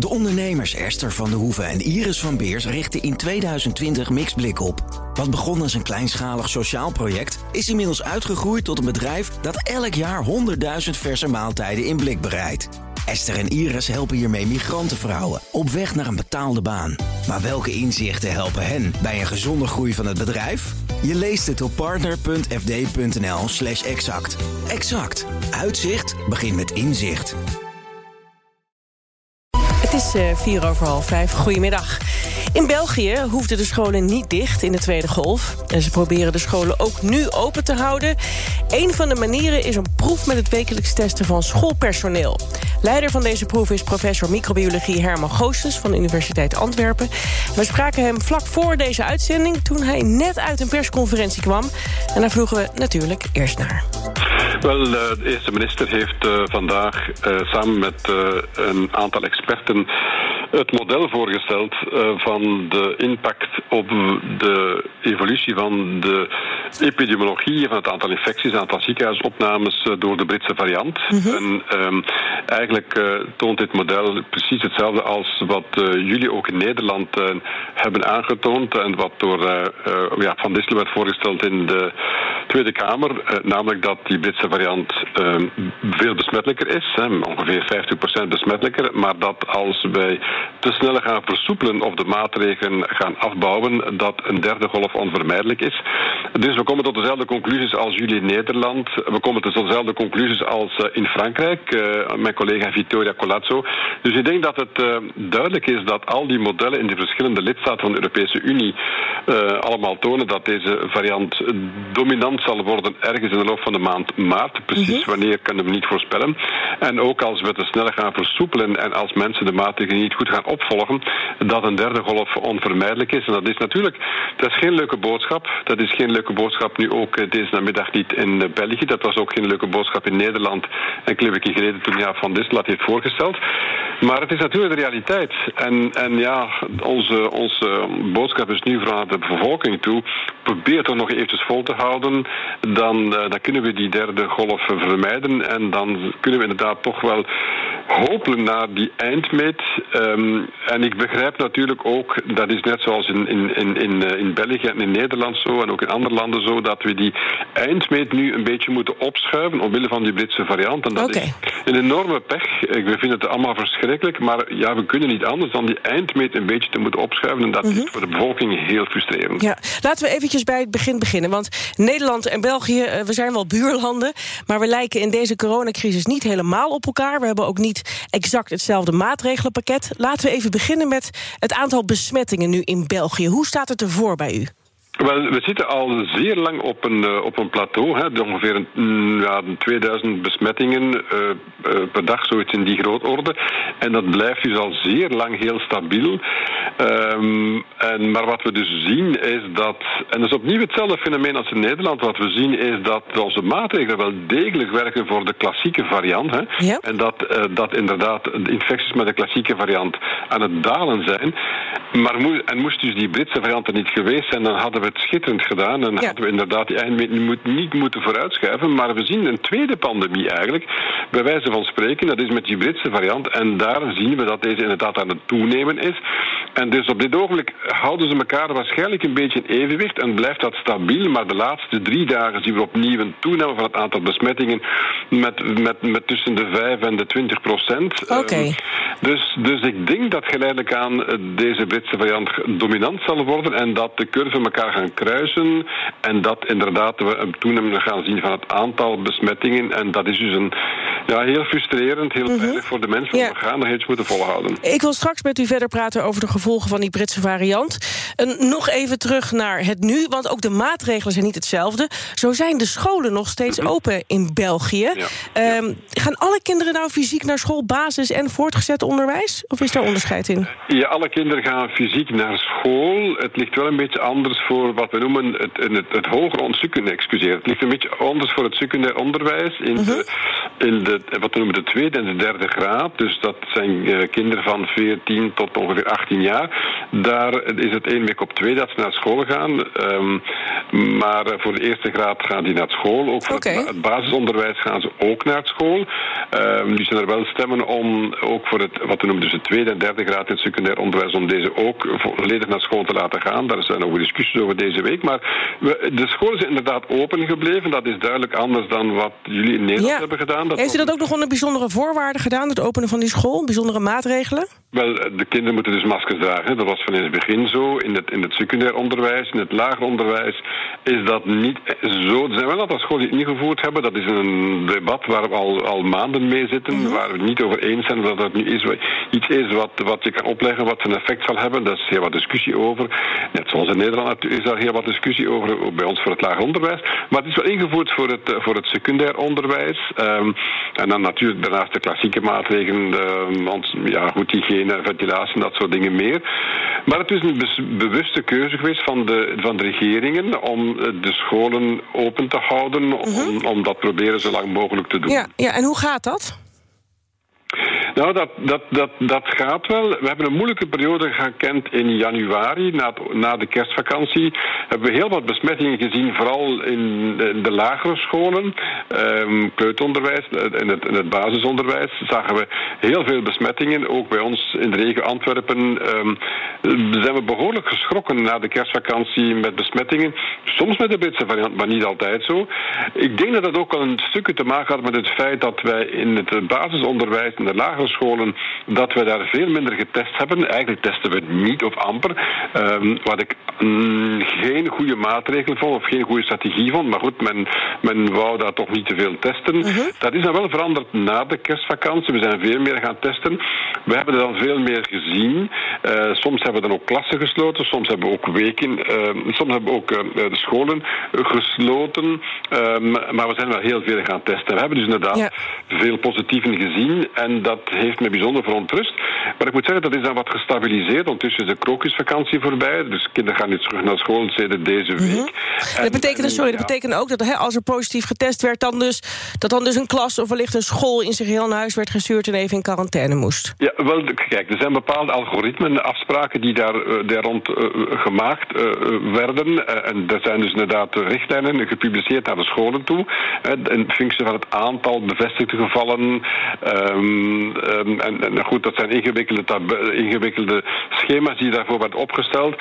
De ondernemers Esther van de Hoeven en Iris van Beers richten in 2020 Mixblik op. Wat begon als een kleinschalig sociaal project... is inmiddels uitgegroeid tot een bedrijf dat elk jaar 100.000 verse maaltijden in blik bereidt. Esther en Iris helpen hiermee migrantenvrouwen op weg naar een betaalde baan. Maar welke inzichten helpen hen bij een gezonde groei van het bedrijf? Je leest het op partner.fd.nl slash exact. Exact. Uitzicht begint met inzicht. Uh, vier over half vijf. Goedemiddag. In België hoefden de scholen niet dicht in de tweede golf. En ze proberen de scholen ook nu open te houden. Een van de manieren is een proef met het wekelijks testen van schoolpersoneel. Leider van deze proef is professor microbiologie Herman Goossens... van de Universiteit Antwerpen. We spraken hem vlak voor deze uitzending... toen hij net uit een persconferentie kwam. En daar vroegen we natuurlijk eerst naar. Wel, eh, de eerste minister heeft uh, vandaag uh, samen met een aantal experten het model voorgesteld van de impact op de evolutie van de epidemiologie, van het aantal infecties, het aantal ziekenhuisopnames door de Britse variant. Mm -hmm. En um, eigenlijk toont dit model precies hetzelfde als wat jullie ook in Nederland hebben aangetoond en wat door ja, Van Dissel werd voorgesteld in de Tweede Kamer, namelijk dat die Britse variant uh, veel besmettelijker is, hè, ongeveer 50% besmettelijker, maar dat als wij te snel gaan versoepelen of de maatregelen gaan afbouwen, dat een derde golf onvermijdelijk is. Dus we komen tot dezelfde conclusies als jullie in Nederland. We komen tot dezelfde conclusies als uh, in Frankrijk, uh, mijn collega Vittoria Colazzo. Dus ik denk dat het uh, duidelijk is dat al die modellen in de verschillende lidstaten van de Europese Unie allemaal tonen dat deze variant dominant zal worden ergens in de loop van de maand maart. Precies -hmm. wanneer kunnen we niet voorspellen. En ook als we te snel gaan versoepelen en als mensen de maatregelen niet goed gaan opvolgen, dat een derde golf onvermijdelijk is. En dat is natuurlijk, dat is geen leuke boodschap. Dat is geen leuke boodschap nu ook deze namiddag niet in België. Dat was ook geen leuke boodschap in Nederland enkele weken geleden toen ja, Van Dissel had heeft voorgesteld. Maar het is natuurlijk de realiteit. En, en ja, onze, onze boodschap is nu naar de bevolking toe. Probeer toch nog eventjes vol te houden. Dan, dan kunnen we die derde golf vermijden. En dan kunnen we inderdaad toch wel hopen naar die eindmeet. Um, en ik begrijp natuurlijk ook, dat is net zoals in, in, in, in, in België en in Nederland zo, en ook in andere landen zo, dat we die eindmeet nu een beetje moeten opschuiven omwille van die Britse variant. En dat okay. is een enorme pech. We vinden het allemaal verschrikkelijk, maar ja, we kunnen niet anders dan die eindmeet een beetje te moeten opschuiven. En dat mm -hmm. is voor de bevolking heel frustrerend. Ja, laten we eventjes bij het begin beginnen. Want Nederland en België, we zijn wel buurlanden, maar we lijken in deze coronacrisis niet helemaal op elkaar. We hebben ook niet exact hetzelfde maatregelenpakket. Laten we even beginnen met het aantal besmettingen nu in België. Hoe staat het ervoor bij u? Wel, we zitten al zeer lang op een, uh, op een plateau. Hè, ongeveer een, ja, 2000 besmettingen uh, uh, per dag, zoiets in die grootorde. En dat blijft dus al zeer lang heel stabiel. Um, en, maar wat we dus zien is dat, en dat is opnieuw hetzelfde fenomeen als in Nederland, wat we zien is dat onze maatregelen wel degelijk werken voor de klassieke variant. Hè, ja. En dat, dat inderdaad de infecties met de klassieke variant aan het dalen zijn. Maar en moest dus die Britse variant er niet geweest zijn, dan hadden we het schitterend gedaan. En ja. hadden we inderdaad die eindmeting niet moeten vooruitschuiven. Maar we zien een tweede pandemie eigenlijk, bij wijze van spreken. Dat is met die Britse variant. En daar zien we dat deze inderdaad aan het toenemen is. En dus op dit ogenblik houden ze elkaar waarschijnlijk een beetje in evenwicht. En blijft dat stabiel. Maar de laatste drie dagen zien we opnieuw een toename van het aantal besmettingen. Met, met, met tussen de 5 en de 20 procent. Oké. Okay. Um, dus, dus ik denk dat geleidelijk aan deze Britse variant dominant zal worden. En dat de curve elkaar gaan kruisen. En dat inderdaad we een toename gaan zien van het aantal besmettingen. En dat is dus een ja, heel frustrerend, heel pijnlijk mm -hmm. voor de mensen. Ja. We gaan nog eens moeten volhouden. Ik wil straks met u verder praten over de gevolgen van die Britse variant. En nog even terug naar het nu, want ook de maatregelen zijn niet hetzelfde. Zo zijn de scholen nog steeds mm -hmm. open in België. Ja. Um, gaan alle kinderen nou fysiek naar school, basis en voortgezet onderwijs? Of is daar onderscheid in? Ja, alle kinderen gaan fysiek naar school. Het ligt wel een beetje anders voor wat we noemen het, het, het hoger secundair, excuseer. Het ligt een beetje anders voor het secundair onderwijs in, de, mhm. in de, wat we noemen de tweede en de derde graad. Dus dat zijn uh, kinderen van 14 tot ongeveer 18 jaar. Daar is het één week op twee dat ze naar school gaan. Um, maar uh, voor de eerste graad gaan die naar school. Ook voor okay. het, het, basisonderwijs gaan ze ook naar school. Um, die zijn er wel stemmen om ook voor het, wat we noemen dus de tweede en derde graad in het secundair onderwijs, om deze ook volledig naar school te laten gaan. Daar zijn ook discussies over deze week. Maar we, de scholen zijn inderdaad open gebleven. Dat is duidelijk anders dan wat jullie in Nederland hebben gedaan. Dat Heeft u dat ook nog onder bijzondere voorwaarden gedaan, het openen van die school? Bijzondere maatregelen? Wel, de kinderen moeten dus maskers dragen. Dat was van in het begin zo. In het, in het secundair onderwijs, in het lager onderwijs is dat niet zo. Er zijn aantal scholen die het niet gevoerd hebben. Dat is een debat waar we al, al maanden mee zitten. Mhm. Waar we het niet over eens zijn dat dat nu is, iets is wat, wat je kan opleggen, wat zijn effect zal hebben. Daar is heel wat discussie over. Net zoals in Nederland is daar heel wat discussie over, bij ons voor het lager onderwijs. Maar het is wel ingevoerd voor het, voor het secundair onderwijs. Um, en dan natuurlijk daarnaast de klassieke maatregelen. Uh, want ja, goed, hygiëne, ventilatie, dat soort dingen meer. Maar het is een bewuste keuze geweest van de, van de regeringen om eh, de scholen open te houden, mm -hmm. om, om dat proberen zo lang mogelijk te doen. Ja, ja en hoe gaat dat? Nou, dat, dat, dat, dat gaat wel. We hebben een moeilijke periode gekend in januari, na, na de kerstvakantie. Hebben we heel wat besmettingen gezien, vooral in de, lagere scholen, um, kleuteronderwijs en het, in het basisonderwijs. Zagen we heel veel besmettingen, ook bij ons in de regio Antwerpen. Um, zijn we behoorlijk geschrokken na de kerstvakantie met besmettingen. Soms met de Britse variant, maar niet altijd zo. Ik denk dat dat ook wel een stukje te maken had met het feit dat wij in het basisonderwijs, in de lagere scholen dat we daar veel minder getest hebben. Eigenlijk testen we niet of amper. Um, wat ik mm, geen goede maatregel vond of geen goede strategie vond. Maar goed, men, men wou dat toch niet te veel testen. Mhm. Dat is dan wel veranderd na de kerstvakantie. We zijn veel meer gaan testen. We hebben er dan veel meer gezien. Uh, soms hebben we dan ook klassen gesloten. Soms hebben we ook weken. Uh, soms hebben we ook uh, de scholen gesloten. Ehm, maar we zijn wel heel veel gaan testen. We hebben dus inderdaad ja. veel positieven gezien. En dat heeft me bijzonder verontrust. Maar ik moet zeggen, dat is dan wat gestabiliseerd. Ondertussen is de krokusvakantie voorbij. Dus kinderen gaan nu terug naar school sinds deze mhm. week. dat betekent, sorry, dat betekent ook dat als er positief getest werd... Dan dus, dat dan dus een klas of wellicht een school in zich heel naar huis werd gestuurd... en even in quarantaine moest? Ja, wel, kijk, er zijn bepaalde algoritmen, afspraken... die daar, uh, daar rond uh, gemaakt uh, werden. en er zijn dus inderdaad richtlijnen gepubliceerd naar de scholen toe. in functie van het aantal bevestigde gevallen... Um, Um, en, en, goed, dat zijn ingewikkelde, ingewikkelde schema's die daarvoor werden opgesteld.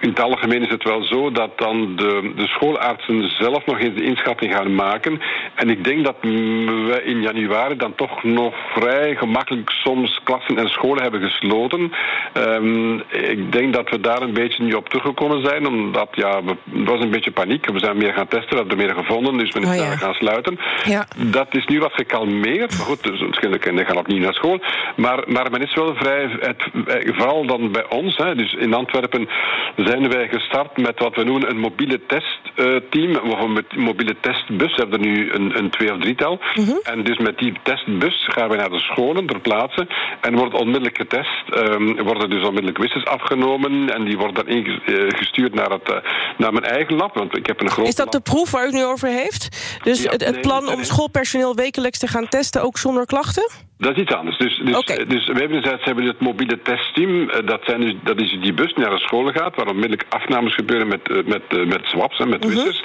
In het algemeen is het wel zo dat dan de, de schoolartsen zelf nog eens de inschatting gaan maken. En ik denk dat we in januari dan toch nog vrij gemakkelijk soms klassen en scholen hebben gesloten. Um, ik denk dat we daar een beetje nu op teruggekomen zijn, omdat ja, we, het was een beetje paniek. We zijn meer gaan testen, we hebben er meer gevonden, dus we zijn oh, ja. gaan sluiten. Ja. Dat is nu wat gekalmeerd. Maar goed, dus misschien gaan opnieuw naar school. Maar, maar men is wel vrij, het, eh, vooral dan bij ons, hè, dus in Antwerpen zijn wij gestart met wat we noemen een mobiele testteam, of een mobiele testbus. We hebben er nu een, een twee of drietal. Mm En dus met die testbus gaan we naar de scholen ter plaatse en wordt onmiddellijk getest. Um, worden dus onmiddellijk wissels afgenomen en die worden dan ingestuurd naar, het, uh, naar mijn eigen lab. Want ik heb een groot is dat de proef waar u het nu over heeft? Dus ja, het, het plan om schoolpersoneel wekelijks te gaan testen, ook zonder klachten? Dat is iets anders. Dus, dus, okay. dus we hebben hebben het mobiele testteam. Eh, dat, zijn dus, dat is die bus die naar de scholen gaat, waar onmiddellijk afnames gebeuren met, eh, met, eh, met swaps en met mhm. wissers.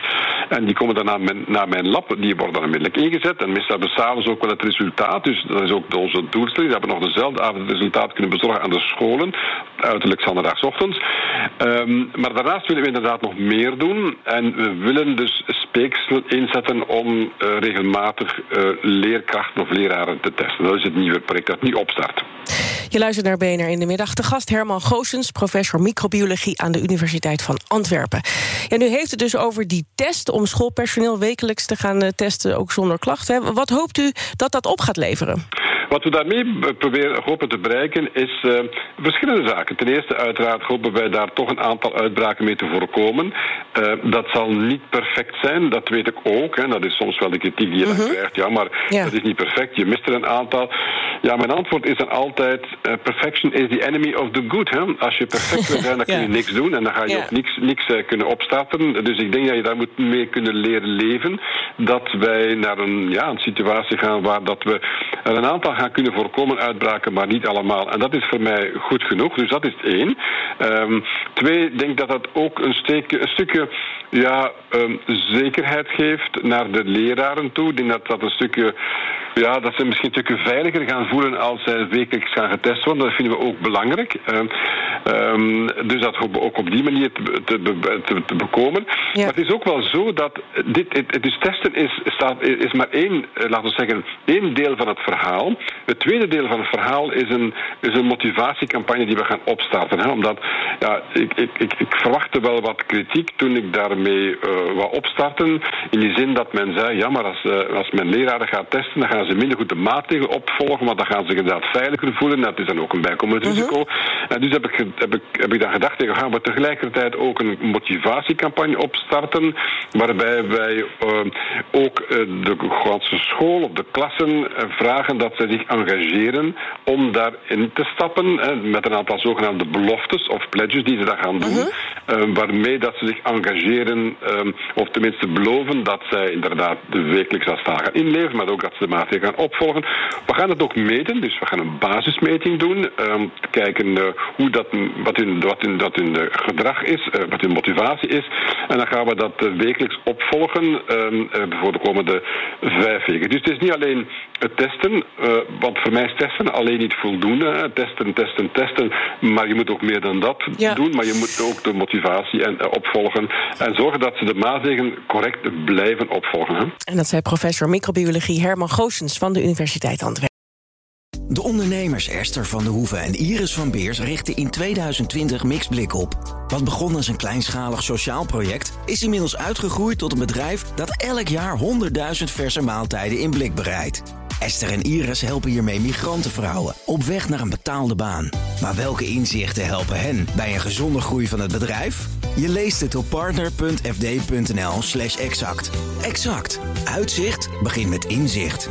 En die komen dan naar mijn, naar mijn lab, die worden dan onmiddellijk ingezet. En meestal hebben we s'avonds ook wel het resultaat. Dus dat is ook onze doelstelling. We hebben nog dezelfde avond het resultaat kunnen bezorgen aan de scholen. Uiterlijk zondagochtends. Um, maar daarnaast willen we inderdaad nog meer doen. En we willen dus speeksel inzetten om uh, regelmatig uh, leerkrachten of leraren te testen. Dat is het nieuwe project dat nu opstart. Je luistert naar BNR in de middag. De gast Herman Goossens, professor microbiologie aan de Universiteit van Antwerpen. Ja, nu heeft het dus over die test om schoolpersoneel wekelijks te gaan eh, testen, ook zonder klachten. Wat hoopt u dat dat op gaat leveren? Wat we daarmee proberen hopen te bereiken is verschillende zaken. Ten eerste uiteraard hopen wij daar toch een aantal uitbraken mee te voorkomen. dat zal niet perfect zijn, dat weet ik ook. Hè. Dat is soms wel de kritiek die je dan mhm. krijgt. Ja, maar dat is niet perfect, je mist er een aantal. Ja, mijn antwoord is dan altijd: uh, perfection is the enemy of the good. Hè? Als je perfect wil zijn, dan kun je niks doen en dan ga je ook niks, niks kunnen opstarten. Dus ik denk dat je daar moet mee kunnen leren leven. Dat wij naar een, ja, een situatie gaan waar dat we er een aantal kunnen voorkomen uitbraken, maar niet allemaal. En dat is voor mij goed genoeg. Dus dat is één. Um, twee, denk dat dat ook een, een stukje ja, um, zekerheid geeft naar de leraren toe. Ik denk dat dat een stukje ja, dat ze misschien een stukje veiliger gaan voelen als zij wekelijks gaan getest worden. Dat vinden we ook belangrijk. Um, dus dat hopen we ook op die manier te, te, te, bekomen. Maar het is ook wel zo dat dit, het, dus testen is, staat, is maar één, eh, laten we zeggen, één deel van het verhaal. Het tweede deel van het verhaal is een, is een motivatiecampagne die we gaan opstarten. Hè? Omdat ja, ik, ik, ik, ik verwachtte wel wat kritiek toen ik daarmee uh, wou opstarten. In die zin dat men zei, ja, maar als, uh, als men leraren gaat testen, dan gaan ze minder goed de maatregelen opvolgen, want dan gaan ze zich inderdaad veiliger voelen. Dat is dan ook een bijkomend mhm. risico. En dus heb ik, heb, ik, heb ik dan gedacht, we gaan we tegelijkertijd ook een motivatiecampagne opstarten, waarbij wij uh, ook de ganse school of de klassen vragen dat ze zich engageren om daarin te stappen, met een aantal zogenaamde beloftes of pledges die ze dan gaan doen, mhm. waarmee dat ze zich engageren, of tenminste beloven dat zij inderdaad de wekelijkse gaan inleveren, maar ook dat ze de maatregelen gaan opvolgen. We gaan het ook meten, dus we gaan een basismeting doen. Um, kijken uh, hoe dat, wat, hun, wat hun, dat hun uh, gedrag is, uh, wat hun motivatie is. En dan gaan we dat wekelijks opvolgen um, voor de komende vijf weken. Dus het is niet alleen het testen, want voor mij is testen alleen niet voldoende. Testen, testen, testen. Maar je moet ook meer dan dat doen. Maar je moet ook de motivatie en, opvolgen. En zorgen dat ze de maatregelen correct blijven opvolgen. Hè? En dat zei professor microbiologie Herman Goos van de Universiteit Antwerpen. De ondernemers Esther van de Hoeven en Iris van Beers richten in 2020 Mixblik op. Wat begon als een kleinschalig sociaal project... is inmiddels uitgegroeid tot een bedrijf dat elk jaar 100.000 verse maaltijden in blik bereidt. Esther en Iris helpen hiermee migrantenvrouwen op weg naar een betaalde baan. Maar welke inzichten helpen hen bij een gezonde groei van het bedrijf? Je leest het op partner.fd.nl slash exact. Exact. Uitzicht begint met inzicht.